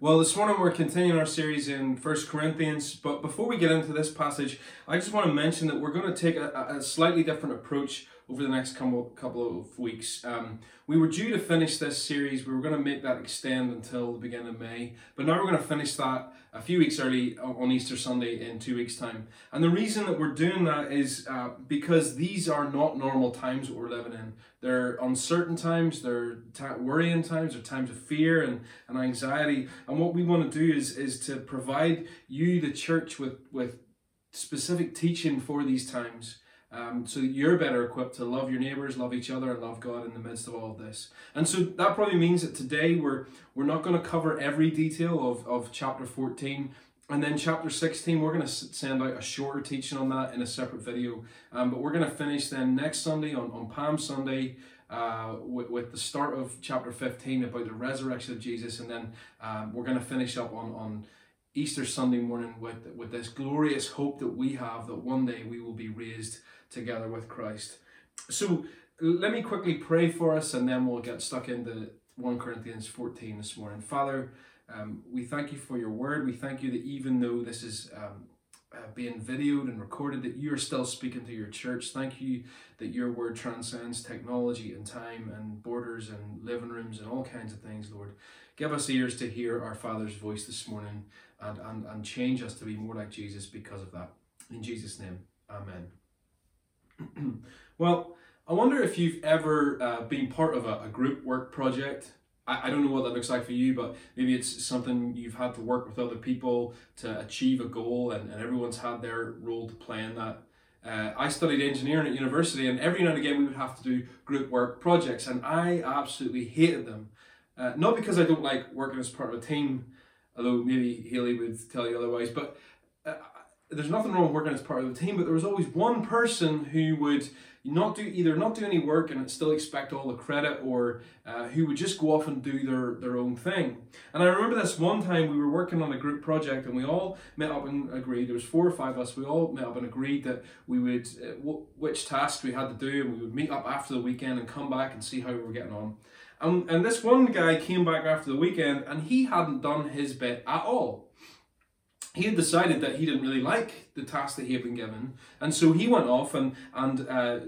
Well, this morning we're continuing our series in First Corinthians, but before we get into this passage, I just want to mention that we're going to take a, a slightly different approach over the next couple of weeks. Um, we were due to finish this series. We were going to make that extend until the beginning of May, but now we're going to finish that a few weeks early on Easter Sunday in two weeks' time. And the reason that we're doing that is uh, because these are not normal times that we're living in. They're uncertain times. They're worrying times. They're times of fear and, and anxiety. And what we want to do is is to provide you, the church, with with specific teaching for these times um, so you're better equipped to love your neighbors, love each other, and love God in the midst of all of this. And so that probably means that today we're we're not going to cover every detail of, of chapter 14. And then chapter 16, we're going to send out a shorter teaching on that in a separate video. Um, but we're going to finish then next Sunday on, on Palm Sunday uh, with, with the start of chapter 15 about the resurrection of Jesus. And then um, we're going to finish up on, on Easter Sunday morning with, with this glorious hope that we have that one day we will be raised together with Christ. So let me quickly pray for us and then we'll get stuck into 1 Corinthians 14 this morning. Father, um, we thank you for your word. We thank you that even though this is um, uh, being videoed and recorded, that you are still speaking to your church. Thank you that your word transcends technology and time and borders and living rooms and all kinds of things, Lord. Give us ears to hear our Father's voice this morning and, and, and change us to be more like Jesus because of that. In Jesus' name, Amen. well, I wonder if you've ever uh, been part of a, a group work project. I, I don't know what that looks like for you, but maybe it's something you've had to work with other people to achieve a goal, and, and everyone's had their role to play in that. Uh, I studied engineering at university, and every now and again we would have to do group work projects, and I absolutely hated them. Uh, not because I don't like working as part of a team, although maybe Haley would tell you otherwise, but there's nothing wrong with working as part of the team, but there was always one person who would not do either not do any work and still expect all the credit, or uh, who would just go off and do their their own thing. And I remember this one time we were working on a group project, and we all met up and agreed. There was four or five of us. We all met up and agreed that we would uh, w- which tasks we had to do, and we would meet up after the weekend and come back and see how we were getting on. And, and this one guy came back after the weekend, and he hadn't done his bit at all he had decided that he didn't really like the task that he had been given, and so he went off and and uh,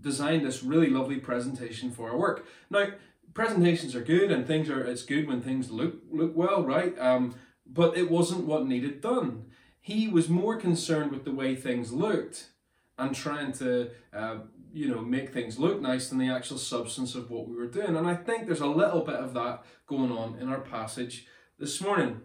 designed this really lovely presentation for our work. Now, presentations are good, and things are it's good when things look look well, right? Um, but it wasn't what needed done. He was more concerned with the way things looked and trying to uh, you know make things look nice than the actual substance of what we were doing. And I think there's a little bit of that going on in our passage this morning.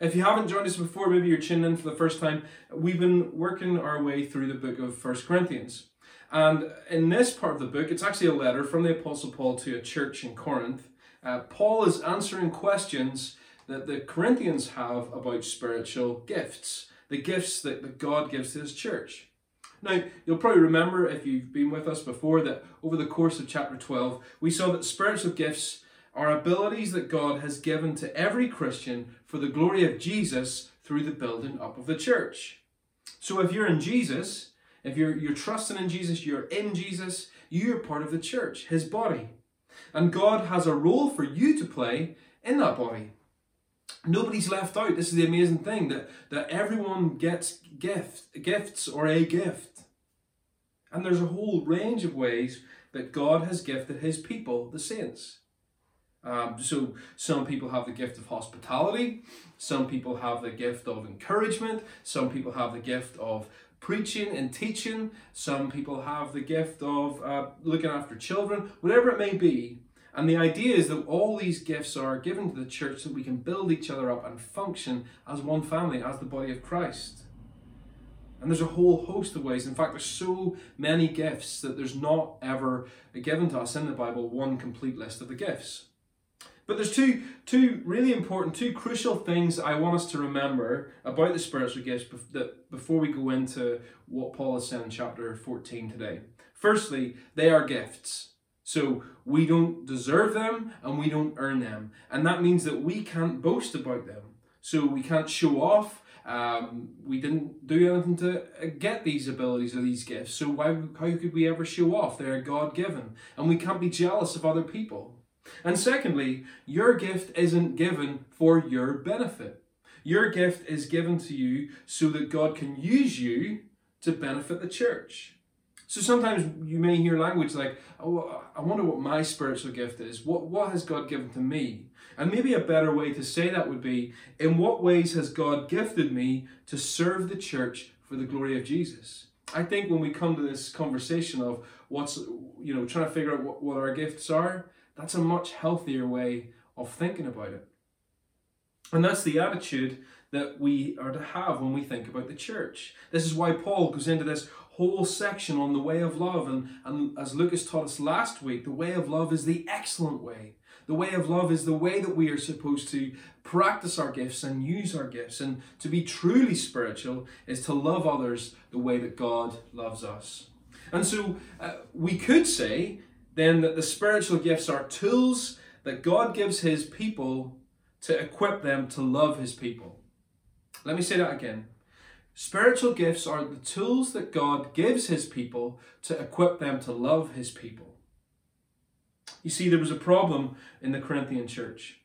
If you haven't joined us before, maybe you're tuning in for the first time, we've been working our way through the book of First Corinthians. And in this part of the book, it's actually a letter from the Apostle Paul to a church in Corinth. Uh, Paul is answering questions that the Corinthians have about spiritual gifts, the gifts that, that God gives to his church. Now, you'll probably remember if you've been with us before that over the course of chapter 12, we saw that spiritual gifts are abilities that God has given to every Christian for the glory of Jesus through the building up of the church. So if you're in Jesus, if you're, you're trusting in Jesus, you're in Jesus, you're part of the church, his body. And God has a role for you to play in that body. Nobody's left out. This is the amazing thing that, that everyone gets gift, gifts or a gift. And there's a whole range of ways that God has gifted his people, the saints. Um, so some people have the gift of hospitality, some people have the gift of encouragement, some people have the gift of preaching and teaching, some people have the gift of uh, looking after children, whatever it may be. And the idea is that all these gifts are given to the church so we can build each other up and function as one family, as the body of Christ. And there's a whole host of ways. In fact, there's so many gifts that there's not ever given to us in the Bible one complete list of the gifts. But there's two, two really important, two crucial things I want us to remember about the spiritual gifts that before we go into what Paul has said in chapter 14 today. Firstly, they are gifts. So we don't deserve them and we don't earn them. And that means that we can't boast about them. So we can't show off. Um, we didn't do anything to get these abilities or these gifts. So why, how could we ever show off? They're God given. And we can't be jealous of other people. And secondly, your gift isn't given for your benefit. Your gift is given to you so that God can use you to benefit the church. So sometimes you may hear language like, oh, I wonder what my spiritual gift is. What, what has God given to me? And maybe a better way to say that would be, in what ways has God gifted me to serve the church for the glory of Jesus? I think when we come to this conversation of what's, you know, trying to figure out what, what our gifts are, that's a much healthier way of thinking about it. And that's the attitude that we are to have when we think about the church. This is why Paul goes into this whole section on the way of love. And, and as Lucas taught us last week, the way of love is the excellent way. The way of love is the way that we are supposed to practice our gifts and use our gifts. And to be truly spiritual is to love others the way that God loves us. And so uh, we could say then that the spiritual gifts are tools that God gives his people to equip them to love his people. Let me say that again. Spiritual gifts are the tools that God gives his people to equip them to love his people. You see, there was a problem in the Corinthian church.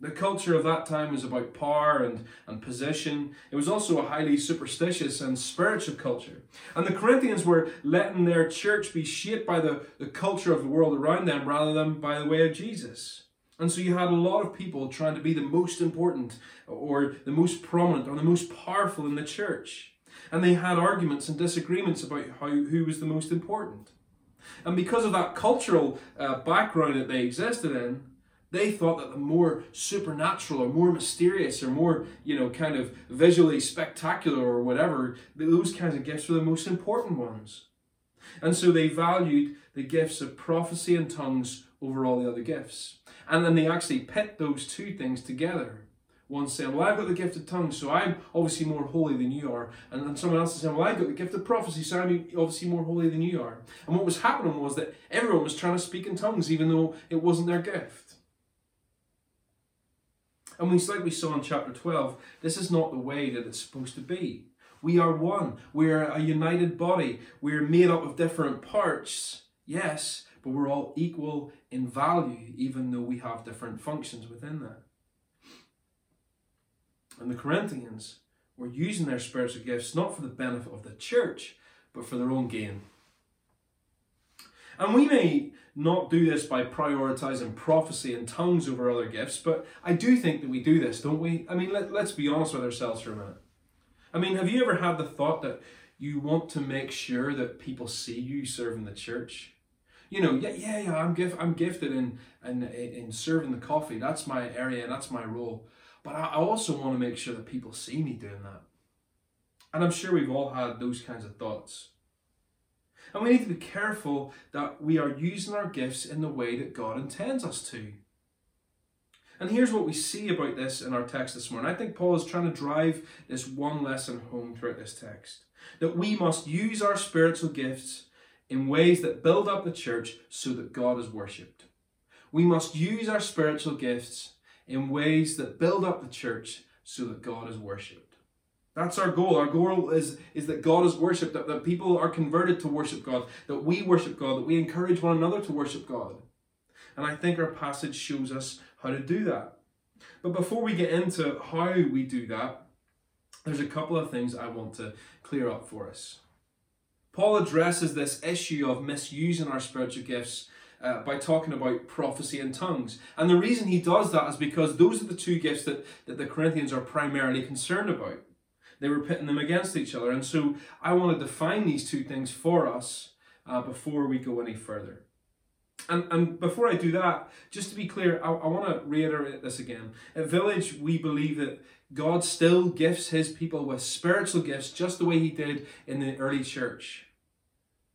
The culture of that time was about power and, and position. It was also a highly superstitious and spiritual culture. And the Corinthians were letting their church be shaped by the, the culture of the world around them rather than by the way of Jesus. And so you had a lot of people trying to be the most important or the most prominent or the most powerful in the church. And they had arguments and disagreements about how, who was the most important. And because of that cultural uh, background that they existed in, they thought that the more supernatural or more mysterious or more, you know, kind of visually spectacular or whatever, those kinds of gifts were the most important ones. And so they valued the gifts of prophecy and tongues over all the other gifts. And then they actually pit those two things together. One saying, Well, I've got the gift of tongues, so I'm obviously more holy than you are. And then someone else is saying, Well, I've got the gift of prophecy, so I'm obviously more holy than you are. And what was happening was that everyone was trying to speak in tongues, even though it wasn't their gift. And we, like we saw in chapter 12, this is not the way that it's supposed to be. We are one. We are a united body. We are made up of different parts, yes, but we're all equal in value, even though we have different functions within that. And the Corinthians were using their spiritual gifts not for the benefit of the church, but for their own gain. And we may not do this by prioritizing prophecy and tongues over other gifts, but I do think that we do this, don't we? I mean, let, let's be honest with ourselves for a minute. I mean, have you ever had the thought that you want to make sure that people see you serving the church? You know, yeah, yeah, yeah. I'm gift, I'm gifted in, in in serving the coffee. That's my area. That's my role. But I also want to make sure that people see me doing that. And I'm sure we've all had those kinds of thoughts. And we need to be careful that we are using our gifts in the way that God intends us to. And here's what we see about this in our text this morning. I think Paul is trying to drive this one lesson home throughout this text that we must use our spiritual gifts in ways that build up the church so that God is worshipped. We must use our spiritual gifts in ways that build up the church so that God is worshipped. That's our goal. Our goal is, is that God is worshipped, that, that people are converted to worship God, that we worship God, that we encourage one another to worship God. And I think our passage shows us how to do that. But before we get into how we do that, there's a couple of things I want to clear up for us. Paul addresses this issue of misusing our spiritual gifts uh, by talking about prophecy and tongues. And the reason he does that is because those are the two gifts that, that the Corinthians are primarily concerned about. They were pitting them against each other. And so I want to define these two things for us uh, before we go any further. And, and before I do that, just to be clear, I, I want to reiterate this again. At Village, we believe that God still gifts his people with spiritual gifts just the way he did in the early church.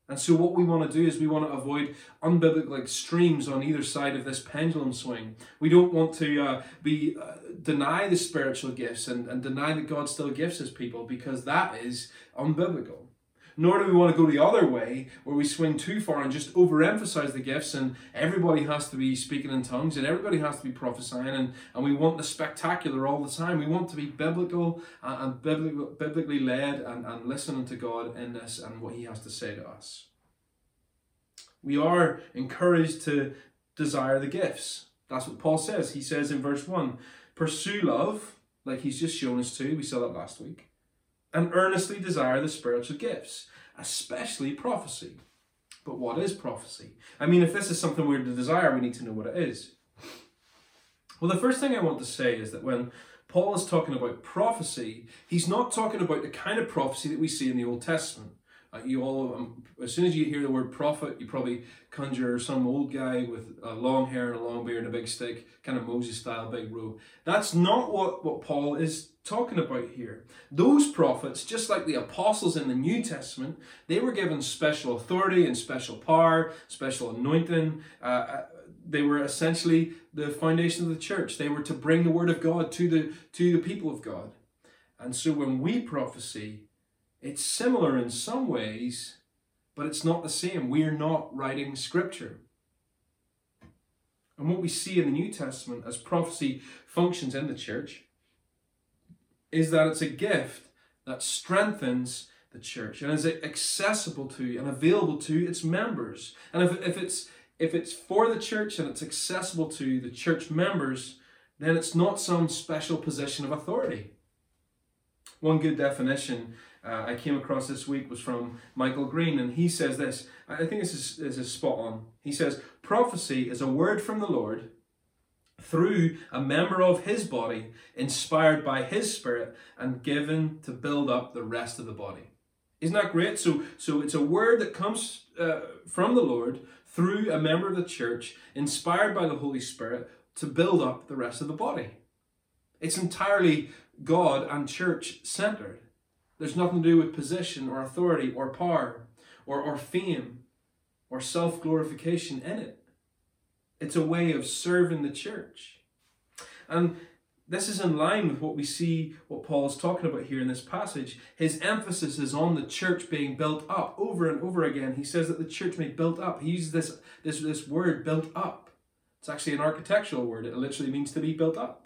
And so, what we want to do is we want to avoid unbiblical extremes on either side of this pendulum swing. We don't want to uh, be uh, deny the spiritual gifts and, and deny that God still gives His people because that is unbiblical. Nor do we want to go the other way where we swing too far and just overemphasize the gifts and everybody has to be speaking in tongues and everybody has to be prophesying and, and we want the spectacular all the time. We want to be biblical uh, and, and biblical, biblically led and, and listening to God in this and what He has to say to us. We are encouraged to desire the gifts. That's what Paul says. He says in verse 1 Pursue love, like he's just shown us to. We saw that last week. And earnestly desire the spiritual gifts, especially prophecy. But what is prophecy? I mean, if this is something we're to desire, we need to know what it is. Well, the first thing I want to say is that when Paul is talking about prophecy, he's not talking about the kind of prophecy that we see in the Old Testament. Uh, you all, um, as soon as you hear the word prophet, you probably conjure some old guy with a long hair and a long beard and a big stick, kind of Moses style, big robe. That's not what, what Paul is talking about here. Those prophets, just like the apostles in the New Testament, they were given special authority and special power, special anointing. Uh, uh they were essentially the foundation of the church. They were to bring the word of God to the to the people of God. And so when we prophesy, it's similar in some ways, but it's not the same. We are not writing scripture. And what we see in the New Testament as prophecy functions in the church is that it's a gift that strengthens the church and is accessible to and available to its members. And if, if it's if it's for the church and it's accessible to the church members, then it's not some special position of authority. One good definition uh, I came across this week was from Michael Green, and he says this. I think this is, this is spot on. He says, Prophecy is a word from the Lord through a member of his body, inspired by his spirit, and given to build up the rest of the body. Isn't that great? So, so it's a word that comes uh, from the Lord through a member of the church, inspired by the Holy Spirit, to build up the rest of the body. It's entirely God and church centered. There's nothing to do with position or authority or power or, or fame or self glorification in it. It's a way of serving the church. And this is in line with what we see what Paul is talking about here in this passage. His emphasis is on the church being built up over and over again. He says that the church may be built up. He uses this, this, this word built up. It's actually an architectural word. It literally means to be built up.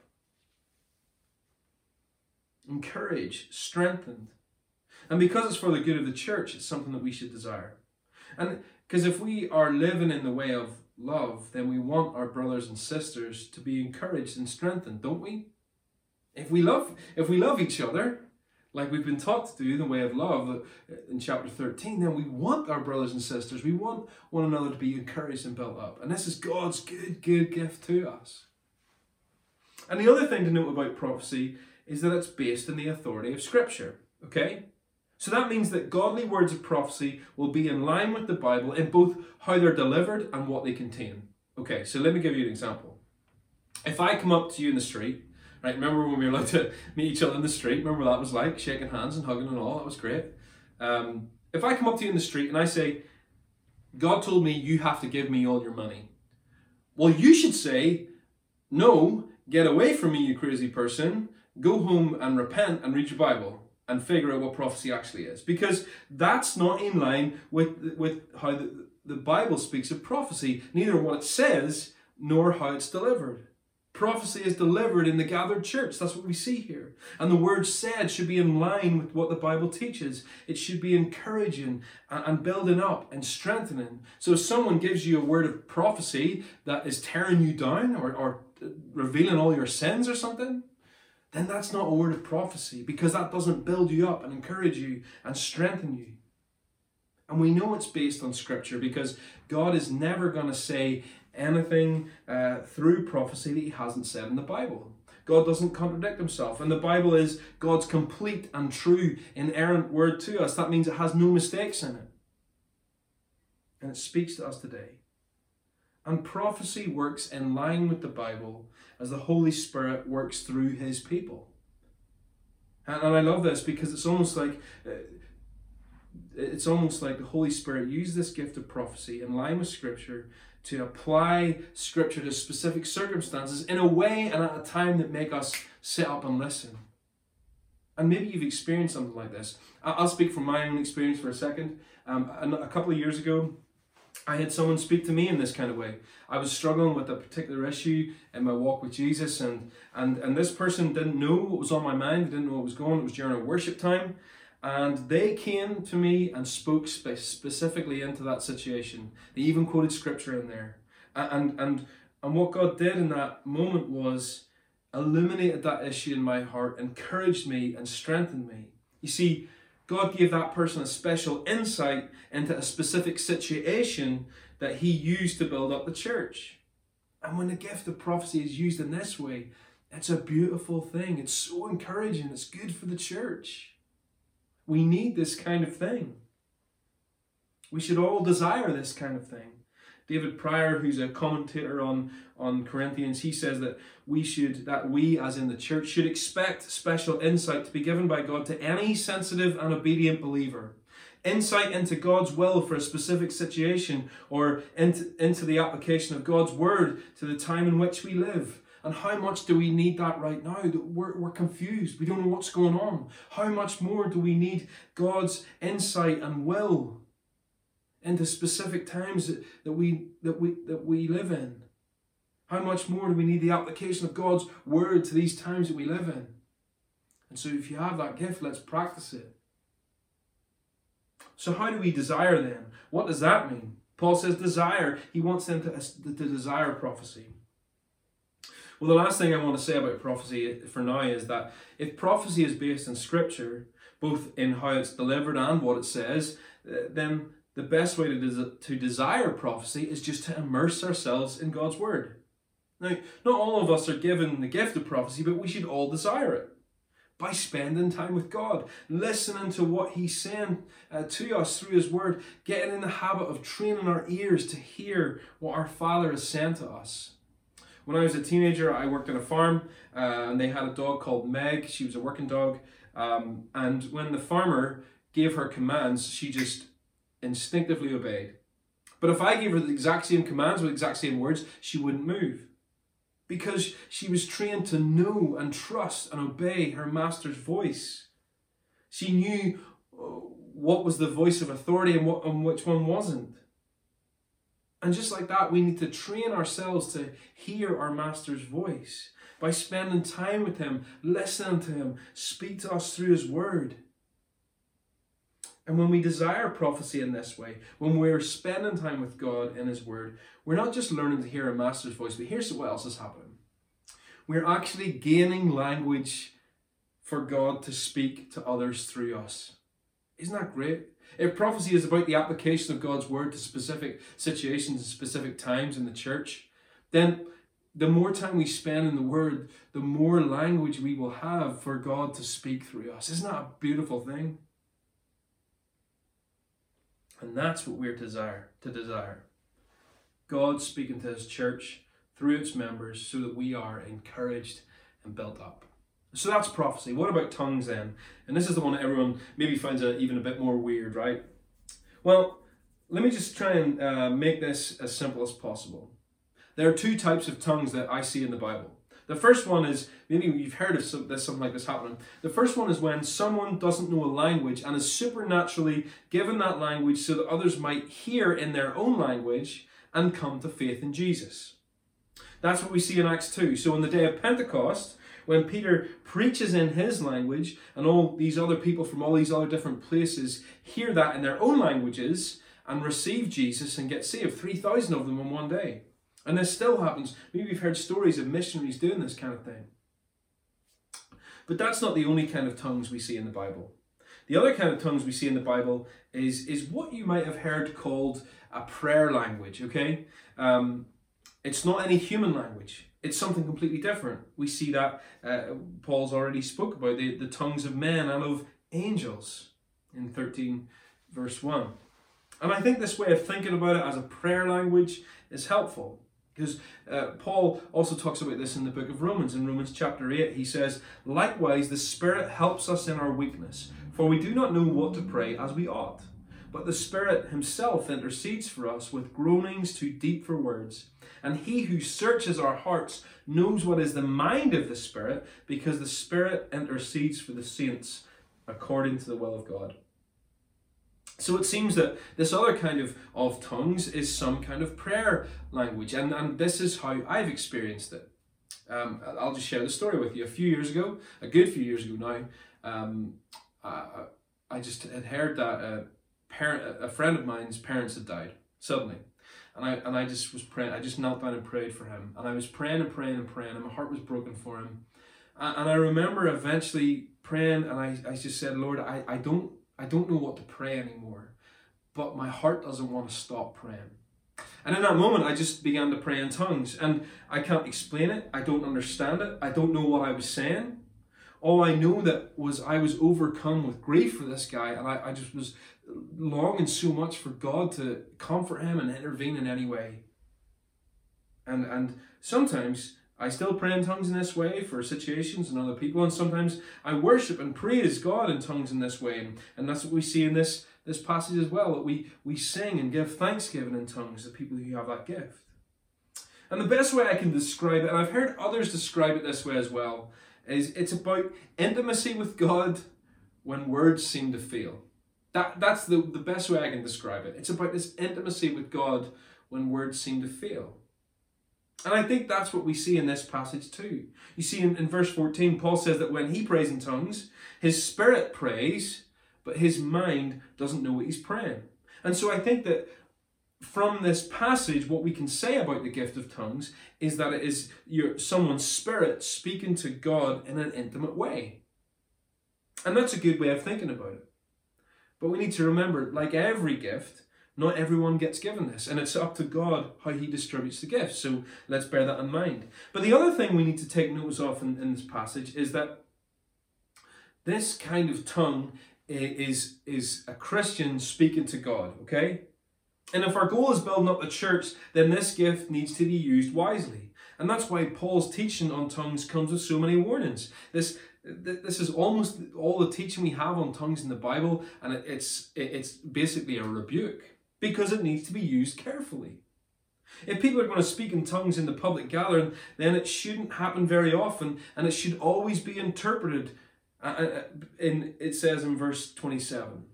Encouraged, strengthened, and because it's for the good of the church, it's something that we should desire. And because if we are living in the way of love, then we want our brothers and sisters to be encouraged and strengthened, don't we? If we love, if we love each other, like we've been taught to do in the way of love uh, in chapter 13, then we want our brothers and sisters, we want one another to be encouraged and built up. And this is God's good, good gift to us. And the other thing to note about prophecy is that it's based in the authority of Scripture. Okay? So that means that godly words of prophecy will be in line with the Bible in both how they're delivered and what they contain. Okay, so let me give you an example. If I come up to you in the street, right, remember when we were allowed to meet each other in the street? Remember what that was like, shaking hands and hugging and all? That was great. Um, if I come up to you in the street and I say, God told me you have to give me all your money. Well, you should say, No, get away from me, you crazy person. Go home and repent and read your Bible and figure out what prophecy actually is. Because that's not in line with with how the, the bible speaks of prophecy. Neither what it says nor how it's delivered. Prophecy is delivered in the gathered church. That's what we see here. And the word said should be in line with what the bible teaches. It should be encouraging and, building up and strengthening. So if someone gives you a word of prophecy that is tearing you down or, or revealing all your sins or something then that's not a word of prophecy because that doesn't build you up and encourage you and strengthen you. And we know it's based on scripture because God is never going to say anything uh, through prophecy that he hasn't said in the Bible. God doesn't contradict himself. And the Bible is God's complete and true, inerrant word to us. That means it has no mistakes in it. And it speaks to us today. And prophecy works in line with the Bible as the Holy Spirit works through his people. And, and I love this because it's almost like uh, it's almost like the Holy Spirit used this gift of prophecy in line with Scripture to apply Scripture to specific circumstances in a way and at a time that make us sit up and listen. And maybe you've experienced something like this. I'll speak from my own experience for a second. Um, a couple of years ago, I had someone speak to me in this kind of way. I was struggling with a particular issue in my walk with Jesus, and and and this person didn't know what was on my mind. They didn't know what was going. It was during a worship time, and they came to me and spoke spe- specifically into that situation. They even quoted scripture in there, And, and, and what God did in that moment was illuminated that issue in my heart, encouraged me, and strengthened me. You see, God gave that person a special insight into a specific situation that he used to build up the church. And when the gift of prophecy is used in this way, it's a beautiful thing. It's so encouraging. It's good for the church. We need this kind of thing. We should all desire this kind of thing. David Prior, who's a commentator on, on Corinthians, he says that we should, that we as in the church, should expect special insight to be given by God to any sensitive and obedient believer. Insight into God's will for a specific situation or into, into the application of God's word to the time in which we live. And how much do we need that right now? We're, we're confused. We don't know what's going on. How much more do we need God's insight and will into specific times that, that we that we that we live in? How much more do we need the application of God's word to these times that we live in? And so if you have that gift, let's practice it. So how do we desire then? What does that mean? Paul says desire. He wants them to, to desire prophecy. Well, the last thing I want to say about prophecy for now is that if prophecy is based in Scripture, both in how it's delivered and what it says, uh, then the best way to, des- to desire prophecy is just to immerse ourselves in God's Word. Now, not all of us are given the gift of prophecy, but we should all desire it by spending time with God, listening to what He's saying uh, to us through His Word, getting in the habit of training our ears to hear what our Father has sent to us. When I was a teenager, I worked on a farm uh, and they had a dog called Meg. She was a working dog. Um, and when the farmer gave her commands, she just instinctively obeyed. But if I gave her the exact same commands with the exact same words, she wouldn't move. Because she was trained to know and trust and obey her master's voice. She knew uh, what was the voice of authority and, what, and which one wasn't. And just like that, we need to train ourselves to hear our Master's voice by spending time with Him, listening to Him, speak to us through His Word. And when we desire prophecy in this way, when we're spending time with God in His Word, we're not just learning to hear a Master's voice, but here's what else is happening. We're actually gaining language for God to speak to others through us. Isn't that great? If prophecy is about the application of God's word to specific situations and specific times in the church, then the more time we spend in the word, the more language we will have for God to speak through us. Isn't that a beautiful thing? And that's what we're desire to desire. God speaking to his church through its members so that we are encouraged and built up. So that's prophecy. What about tongues then? And this is the one that everyone maybe finds a, even a bit more weird, right? Well, let me just try and uh, make this as simple as possible. There are two types of tongues that I see in the Bible. The first one is maybe you've heard of some, this, something like this happening. The first one is when someone doesn't know a language and is supernaturally given that language so that others might hear in their own language and come to faith in Jesus. That's what we see in Acts 2. So on the day of Pentecost, when Peter preaches in his language, and all these other people from all these other different places hear that in their own languages and receive Jesus and get saved 3,000 of them in one day. And this still happens. Maybe you've heard stories of missionaries doing this kind of thing. But that's not the only kind of tongues we see in the Bible. The other kind of tongues we see in the Bible is, is what you might have heard called a prayer language, okay? Um, it's not any human language it's something completely different. We see that uh, Paul's already spoke about the, the tongues of men and of angels in 13 verse 1. And I think this way of thinking about it as a prayer language is helpful. Because uh, Paul also talks about this in the book of Romans. In Romans chapter 8, he says, Likewise, the Spirit helps us in our weakness, for we do not know what to pray as we ought. But the Spirit Himself intercedes for us with groanings too deep for words. And he who searches our hearts knows what is the mind of the Spirit, because the Spirit intercedes for the saints according to the will of God. So it seems that this other kind of, of tongues is some kind of prayer language, and, and this is how I've experienced it. Um, I'll just share the story with you. A few years ago, a good few years ago now, um, I, I just had heard that a, parent, a friend of mine's parents had died suddenly. and I and I just was praying. I just knelt down and prayed for him, and I was praying and praying and praying, and my heart was broken for him. And, and I remember eventually praying, and I, I just said, Lord, I, I don't I don't know what to pray anymore, but my heart doesn't want to stop praying. And in that moment, I just began to pray in tongues, and I can't explain it. I don't understand it. I don't know what I was saying. All I know that was I was overcome with grief for this guy, and I, I just was longing so much for God to comfort him and intervene in any way. And and sometimes I still pray in tongues in this way for situations and other people, and sometimes I worship and praise God in tongues in this way, and, that's what we see in this this passage as well. That we we sing and give thanksgiving in tongues to people who have that gift. And the best way I can describe it, and I've heard others describe it this way as well, is it's about intimacy with God when words seem to fail. That, that's the, the best way I can describe it. It's about this intimacy with God when words seem to fail. And I think that's what we see in this passage too. You see, in, in verse 14, Paul says that when he prays in tongues, his spirit prays, but his mind doesn't know what he's praying. And so I think that from this passage, what we can say about the gift of tongues is that it is your someone's spirit speaking to God in an intimate way. And that's a good way of thinking about it. But we need to remember, like every gift, not everyone gets given this, and it's up to God how He distributes the gifts. So let's bear that in mind. But the other thing we need to take notice of in, in this passage is that this kind of tongue eh, is, is a Christian speaking to God, okay? And if our goal is building up the church, then this gift needs to be used wisely. And that's why Paul's teaching on tongues comes with so many warnings. This this is almost all the teaching we have on tongues in the Bible, and it's it's basically a rebuke because it needs to be used carefully. If people are going to speak in tongues in the public gathering, then it shouldn't happen very often, and it should always be interpreted. Uh, uh, in it says in verse twenty-seven.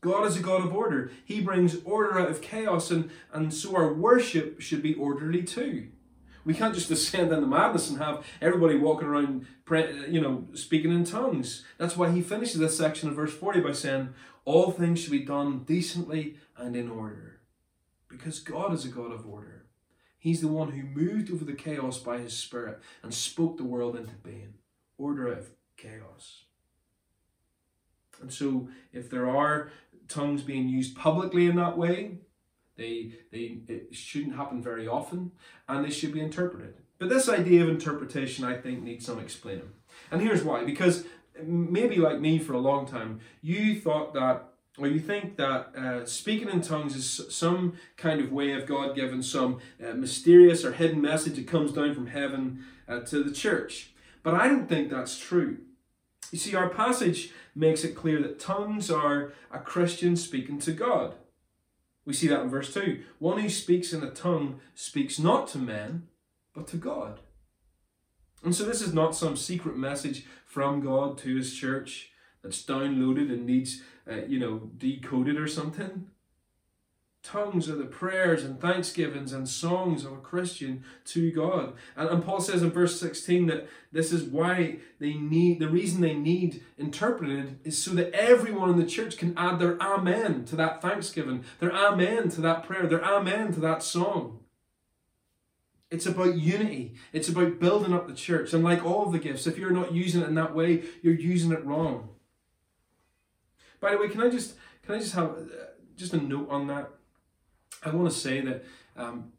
God is a God of order. He brings order out of chaos, and, and so our worship should be orderly too. We can't just descend into madness and have everybody walking around, uh, you know, speaking in tongues. That's why he finishes this section of verse 40 by saying, All things should be done decently and in order. Because God is a God of order. He's the one who moved over the chaos by his Spirit and spoke the world into being. Order out of chaos. And so, if there are tongues being used publicly in that way, they, they, it shouldn't happen very often, and they should be interpreted. But this idea of interpretation, I think, needs some explaining. And here's why. Because maybe like me for a long time, you thought that, or you think that uh, speaking in tongues is some kind of way of God given some uh, mysterious or hidden message that comes down from heaven uh, to the church. But I don't think that's true. You see, our passage makes it clear that tongues are a Christian speaking to God. We see that in verse 2. One who speaks in a tongue speaks not to men, but to God. And so this is not some secret message from God to his church that's downloaded and needs, uh, you know, decoded or something. Tongues are the prayers and thanksgivings and songs of a Christian to God. And, and Paul says in verse 16 that this is why they need, the reason they need interpreted is so that everyone in the church can add their amen to that thanksgiving, their amen to that prayer, their amen to that song. It's about unity. It's about building up the church. And like all the gifts, if you're not using it in that way, you're using it wrong. By the way, can I just can I just have uh, just a note on that? I want to say that um,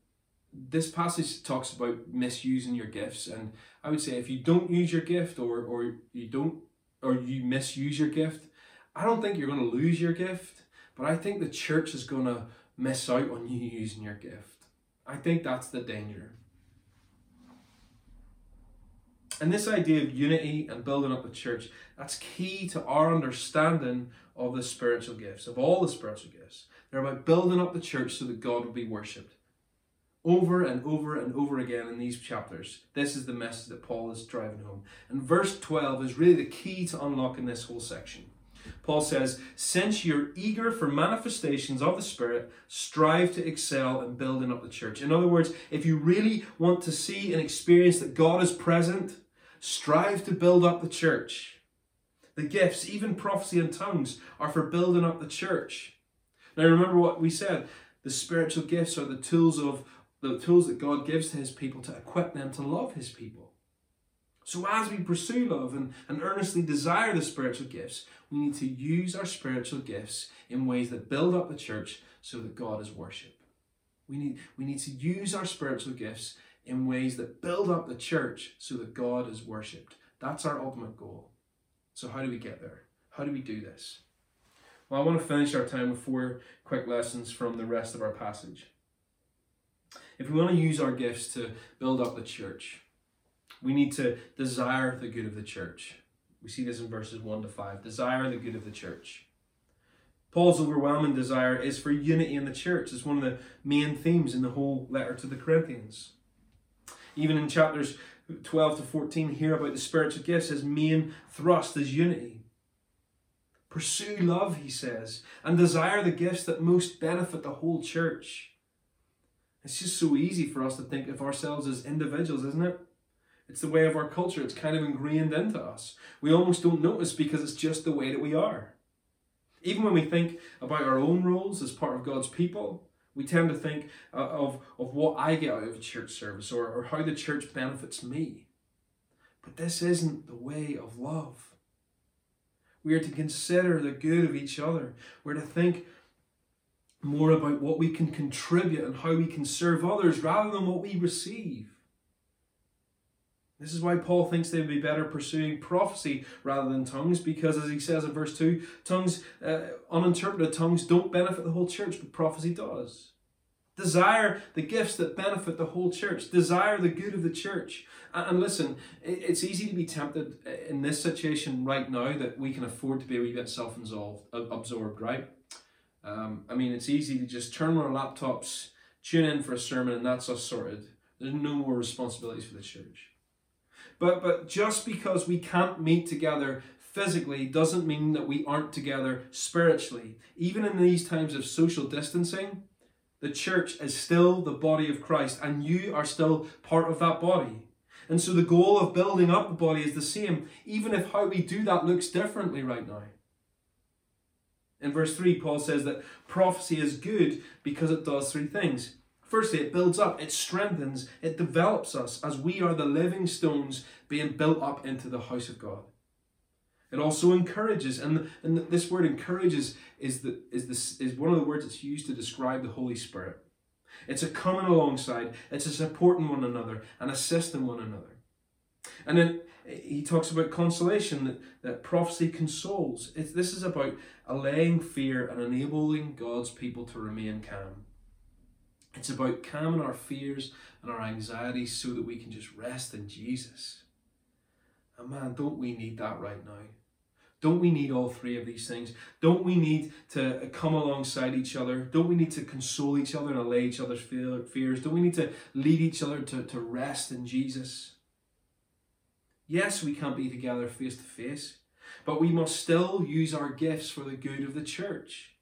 this passage talks about misusing your gifts, and I would say if you don't use your gift or or you don't or you misuse your gift, I don't think you're going to lose your gift, but I think the church is going to miss out on you using your gift. I think that's the danger. And this idea of unity and building up the church, that's key to our understanding of the spiritual gifts, of all the spiritual gifts. They're about building up the church so that God will be worshipped. Over and over and over again in these chapters, this is the message that Paul is driving home. And verse 12 is really the key to unlocking this whole section. Paul says, Since you're eager for manifestations of the Spirit, strive to excel in building up the church. In other words, if you really want to see and experience that God is present, strive to build up the church. The gifts, even prophecy and tongues, are for building up the church. Now remember what we said. The spiritual gifts are the tools of the tools that God gives to his people to equip them to love his people. So as we pursue love and, and earnestly desire the spiritual gifts, we need to use our spiritual gifts in ways that build up the church so that God is worshipped. We need, we need to use our spiritual gifts in ways that build up the church so that God is worshipped. That's our ultimate goal. So, how do we get there? How do we do this? Well, I want to finish our time with four quick lessons from the rest of our passage. If we want to use our gifts to build up the church, we need to desire the good of the church. We see this in verses 1 to 5. Desire the good of the church. Paul's overwhelming desire is for unity in the church. It's one of the main themes in the whole letter to the Corinthians. Even in chapters 12 to 14, hear about the spiritual gifts. His main thrust is unity. Pursue love, he says, and desire the gifts that most benefit the whole church. It's just so easy for us to think of ourselves as individuals, isn't it? It's the way of our culture. It's kind of ingrained into us. We almost don't notice because it's just the way that we are. Even when we think about our own roles as part of God's people, we tend to think uh, of, of what I get out of a church service or, or how the church benefits me. But this isn't the way of love. We are to consider the good of each other. We're to think more about what we can contribute and how we can serve others rather than what we receive. This is why Paul thinks they would be better pursuing prophecy rather than tongues, because as he says in verse 2, tongues, uh, uninterpreted tongues don't benefit the whole church, but prophecy does. Desire the gifts that benefit the whole church. Desire the good of the church. And listen, it's easy to be tempted in this situation right now that we can afford to be a wee bit self absorbed, right? Um, I mean, it's easy to just turn on our laptops, tune in for a sermon, and that's us sorted. There's no more responsibilities for the church. But but just because we can't meet together physically doesn't mean that we aren't together spiritually. Even in these times of social distancing, the church is still the body of Christ, and you are still part of that body. And so the goal of building up the body is the same, even if how we do that looks differently right now. In verse 3, Paul says that prophecy is good because it does three things Firstly, it builds up, it strengthens, it develops us as we are the living stones being built up into the house of God. It also encourages, and, and this word encourages is, the, is, this, is one of the words that's used to describe the Holy Spirit. It's a coming alongside, it's a supporting one another and assisting one another. And then eh, he talks about consolation, that, that prophecy consoles. It's, this is about allaying fear and enabling God's people to remain calm. It's about calming our fears and our anxieties so that we can just rest in Jesus. And man, don't we need that right now? Don't we need all three of these things? Don't we need to come alongside each other? Don't we need to console each other and allay each other's fears? Don't we need to lead each other to, to rest in Jesus? Yes, we can't be together face to face, but we must still use our gifts for the good of the church.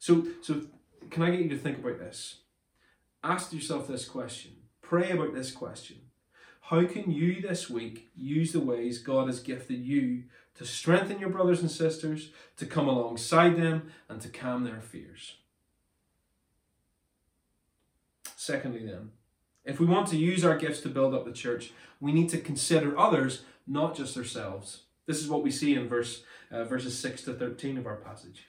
So, so can I get you to think about this? Ask yourself this question. Pray about this question. How can you this week use the ways God has gifted you to strengthen your brothers and sisters, to come alongside them, and to calm their fears? Secondly, then, if we want to use our gifts to build up the church, we need to consider others, not just ourselves. This is what we see in verse, uh, verses 6 to 13 of our passage.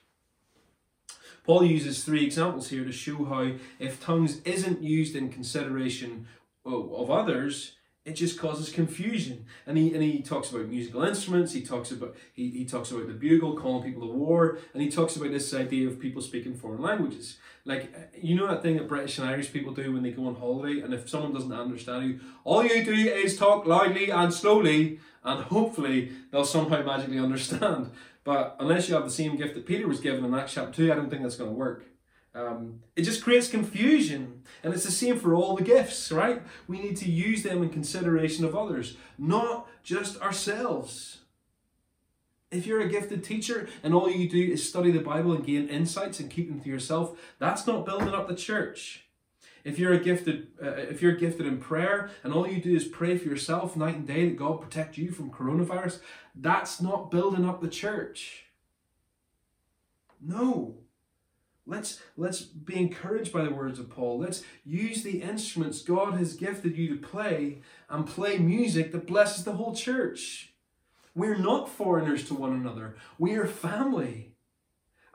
Paul uses three examples here to show how if tongues isn't used in consideration of others, it just causes confusion. And he and he talks about musical instruments, he talks about he, he talks about the bugle calling people to war, and he talks about this idea of people speaking foreign languages. Like you know that thing that British and Irish people do when they go on holiday, and if someone doesn't understand you, all you do is talk loudly and slowly, and hopefully they'll somehow magically understand. But unless you have the same gift that Peter was given in Acts chapter 2, I don't think that's going to work. Um, it just creates confusion. And it's the same for all the gifts, right? We need to use them in consideration of others, not just ourselves. If you're a gifted teacher and all you do is study the Bible and gain insights and keep them to yourself, that's not building up the church. If you're a gifted, uh, if you're gifted in prayer and all you do is pray for yourself night and day that God protect you from coronavirus, that's not building up the church. No. Let's, let's be encouraged by the words of Paul. Let's use the instruments God has gifted you to play and play music that blesses the whole church. We're not foreigners to one another, we are family.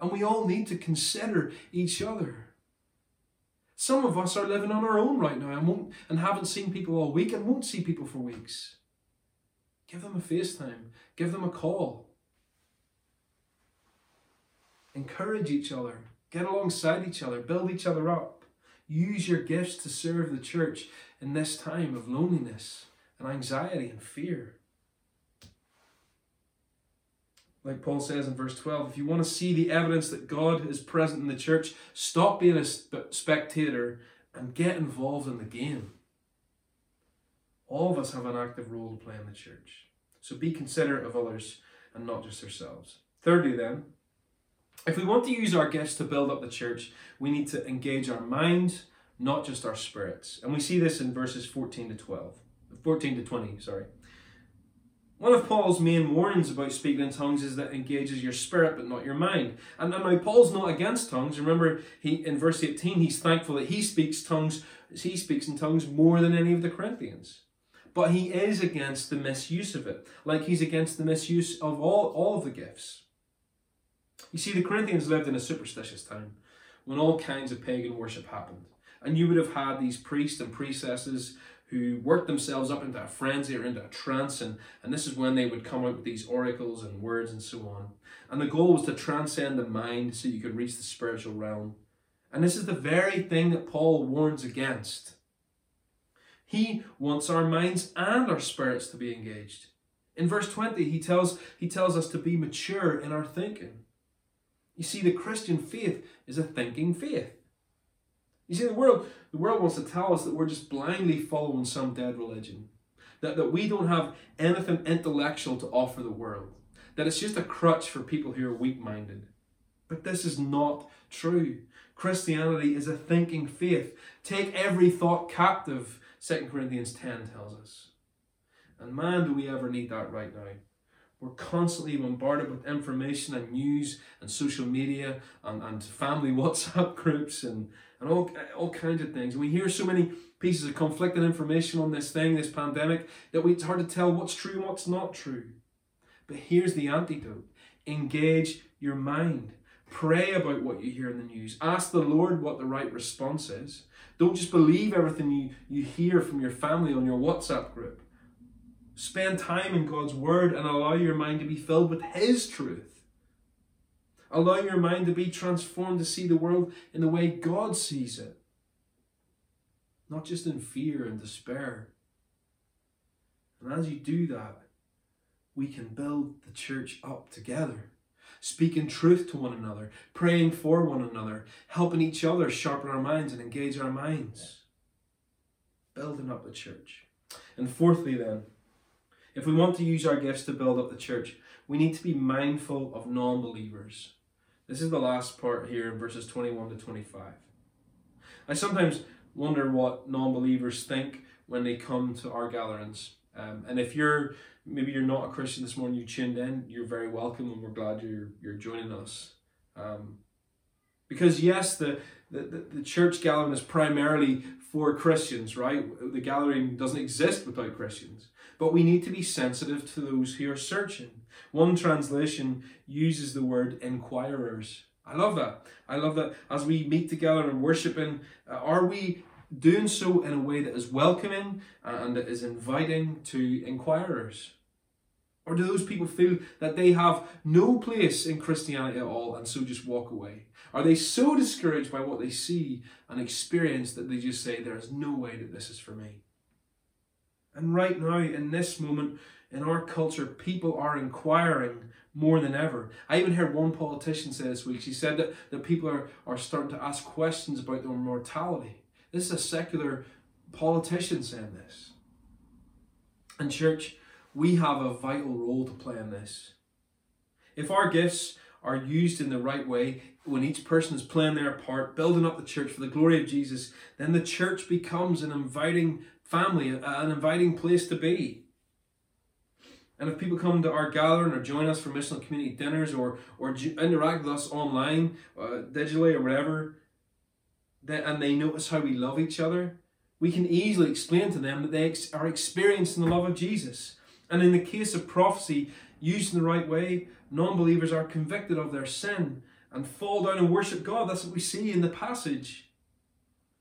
And we all need to consider each other. Some of us are living on our own right now and, won't, and haven't seen people all week and won't see people for weeks. Give them a FaceTime, give them a call. Encourage each other, get alongside each other, build each other up. Use your gifts to serve the church in this time of loneliness and anxiety and fear. Like Paul says in verse 12, if you want to see the evidence that God is present in the church, stop being a spectator and get involved in the game. All of us have an active role to play in the church. So be considerate of others and not just ourselves. Thirdly, then, if we want to use our gifts to build up the church, we need to engage our mind, not just our spirits. And we see this in verses 14 to 12. 14 to 20, sorry. One of Paul's main warnings about speaking in tongues is that it engages your spirit but not your mind. And now Paul's not against tongues. Remember, he in verse 18, he's thankful that he speaks tongues, he speaks in tongues more than any of the Corinthians. But he is against the misuse of it, like he's against the misuse of all, all of the gifts. You see, the Corinthians lived in a superstitious time when all kinds of pagan worship happened. And you would have had these priests and priestesses who worked themselves up into a frenzy or into a trance, and, and this is when they would come out with these oracles and words and so on. And the goal was to transcend the mind so you could reach the spiritual realm. And this is the very thing that Paul warns against. He wants our minds and our spirits to be engaged. In verse 20, he tells, he tells us to be mature in our thinking. You see, the Christian faith is a thinking faith. You see, the world, the world wants to tell us that we're just blindly following some dead religion. That, that we don't have anything intellectual to offer the world. That it's just a crutch for people who are weak minded. But this is not true. Christianity is a thinking faith. Take every thought captive, 2 Corinthians 10 tells us. And man, do we ever need that right now. We're constantly bombarded with information and news and social media and, and family WhatsApp groups and, and all, all kinds of things. And we hear so many pieces of conflicting information on this thing, this pandemic, that it's hard to tell what's true and what's not true. But here's the antidote engage your mind. Pray about what you hear in the news. Ask the Lord what the right response is. Don't just believe everything you, you hear from your family on your WhatsApp group. Spend time in God's Word and allow your mind to be filled with His truth. Allow your mind to be transformed to see the world in the way God sees it, not just in fear and despair. And as you do that, we can build the church up together, speaking truth to one another, praying for one another, helping each other sharpen our minds and engage our minds, building up the church. And fourthly, then, if we want to use our gifts to build up the church, we need to be mindful of non believers. This is the last part here in verses 21 to 25. I sometimes wonder what non believers think when they come to our gatherings. Um, and if you're maybe you're not a Christian this morning, you tuned in, you're very welcome and we're glad you're, you're joining us. Um, because, yes, the, the, the church gathering is primarily for Christians, right? The gathering doesn't exist without Christians. But we need to be sensitive to those who are searching. One translation uses the word inquirers. I love that. I love that as we meet together and worshiping, uh, are we doing so in a way that is welcoming and that is inviting to inquirers? Or do those people feel that they have no place in Christianity at all and so just walk away? Are they so discouraged by what they see and experience that they just say, There is no way that this is for me? And right now, in this moment, in our culture, people are inquiring more than ever. I even heard one politician say this week, she said that, that people are, are starting to ask questions about their mortality. This is a secular politician saying this. And, church, we have a vital role to play in this. If our gifts are used in the right way, when each person is playing their part, building up the church for the glory of Jesus, then the church becomes an inviting family, an inviting place to be. And if people come to our gathering or join us for missional community dinners or or interact with us online, uh, digitally or whatever, they, and they notice how we love each other, we can easily explain to them that they ex- are experiencing the love of Jesus. And in the case of prophecy, used in the right way, non believers are convicted of their sin and fall down and worship God. That's what we see in the passage.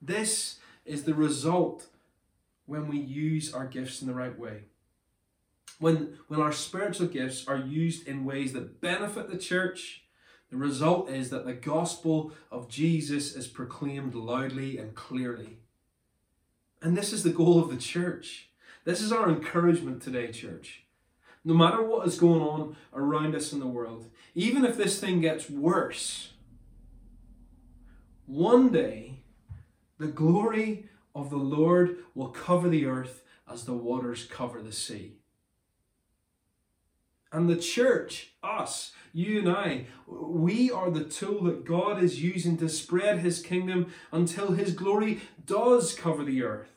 This is the result when we use our gifts in the right way. When, when our spiritual gifts are used in ways that benefit the church, the result is that the gospel of Jesus is proclaimed loudly and clearly. And this is the goal of the church. This is our encouragement today, church. No matter what is going on around us in the world, even if this thing gets worse, one day the glory of the Lord will cover the earth as the waters cover the sea. And the church, us, you and I, we are the tool that God is using to spread his kingdom until his glory does cover the earth.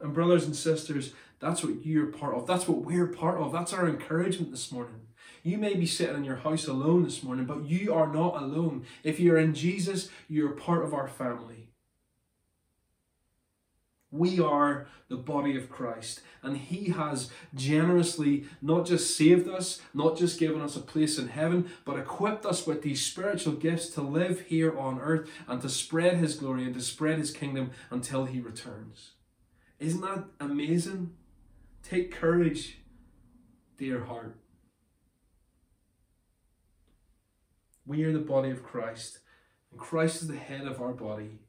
And, brothers and sisters, that's what you're part of. That's what we're part of. That's our encouragement this morning. You may be sitting in your house alone this morning, but you are not alone. If you're in Jesus, you're part of our family. We are the body of Christ, and He has generously not just saved us, not just given us a place in heaven, but equipped us with these spiritual gifts to live here on earth and to spread His glory and to spread His kingdom until He returns. Isn't that amazing? Take courage, dear heart. We are the body of Christ, and Christ is the head of our body.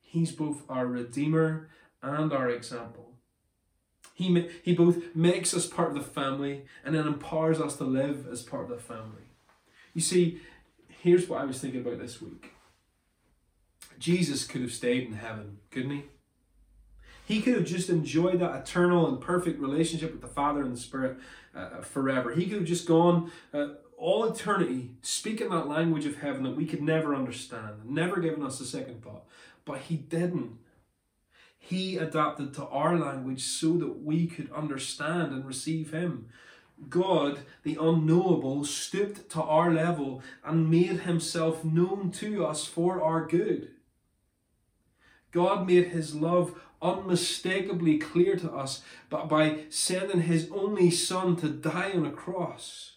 He's both our Redeemer and our example. He, he both makes us part of the family and then empowers us to live as part of the family. You see, here's what I was thinking about this week Jesus could have stayed in heaven, couldn't he? He could have just enjoyed that eternal and perfect relationship with the Father and the Spirit uh, forever. He could have just gone uh, all eternity speaking that language of heaven that we could never understand, never given us a second thought. But he didn't. He adapted to our language so that we could understand and receive Him. God, the unknowable, stooped to our level and made Himself known to us for our good. God made His love unmistakably clear to us but by sending His only Son to die on a cross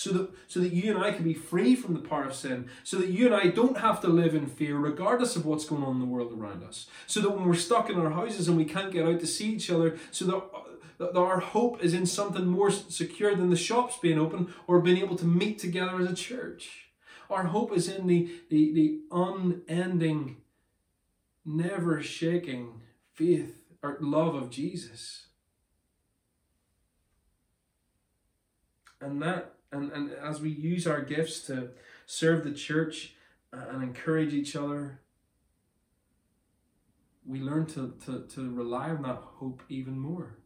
so that, so that you and I can be free from the power of sin, so that you and I don't have to live in fear regardless of what's going on in the world around us, so that when we're stuck in our houses and we can't get out to see each other, so that, that our hope is in something more secure than the shops being open or being able to meet together as a church. Our hope is in the, the, the unending, never shaking faith or love of Jesus. And that and, and as we use our gifts to serve the church and encourage each other, we learn to, to, to rely on that hope even more.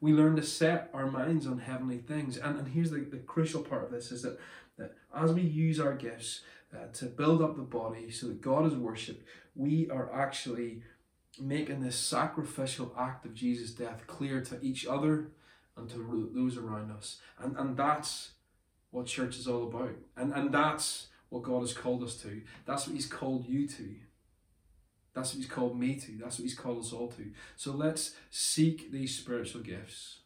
We learn to set our minds on heavenly things. And, and here's the, the crucial part of this is that, that as we use our gifts uh, to build up the body so that God is worshipped, we are actually making this sacrificial act of Jesus' death clear to each other and to those around us. And, and that's what church is all about. And, and that's what God has called us to. That's what He's called you to. That's what He's called me to. That's what He's called us all to. So let's seek these spiritual gifts.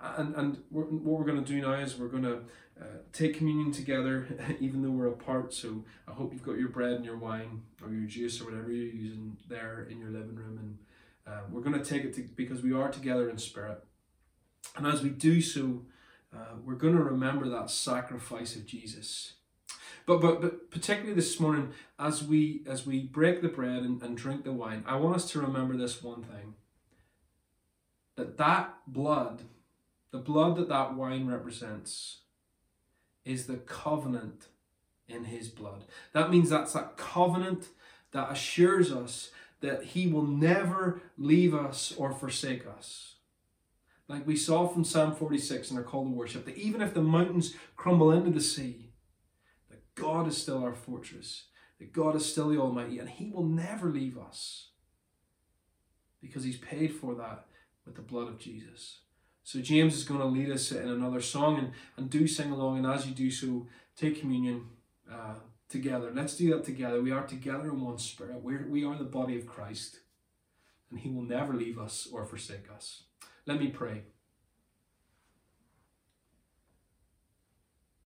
And, and we're, what we're going to do now is we're going to uh, take communion together, even though we're apart. So I hope you've got your bread and your wine or your juice or whatever you're using there in your living room. And uh, we're going to take it to, because we are together in spirit. And as we do so, uh, we're going to remember that sacrifice of Jesus. But, but, but particularly this morning, as we, as we break the bread and, and drink the wine, I want us to remember this one thing that that blood, the blood that that wine represents, is the covenant in his blood. That means that's that covenant that assures us that he will never leave us or forsake us like we saw from Psalm 46 in our call to worship, that even if the mountains crumble into the sea, that God is still our fortress, that God is still the Almighty, and He will never leave us because He's paid for that with the blood of Jesus. So James is going to lead us in another song and, and do sing along. And as you do so, take communion uh, together. Let's do that together. We are together in one spirit. We're, we are the body of Christ. And he will never leave us or forsake us. Let me pray.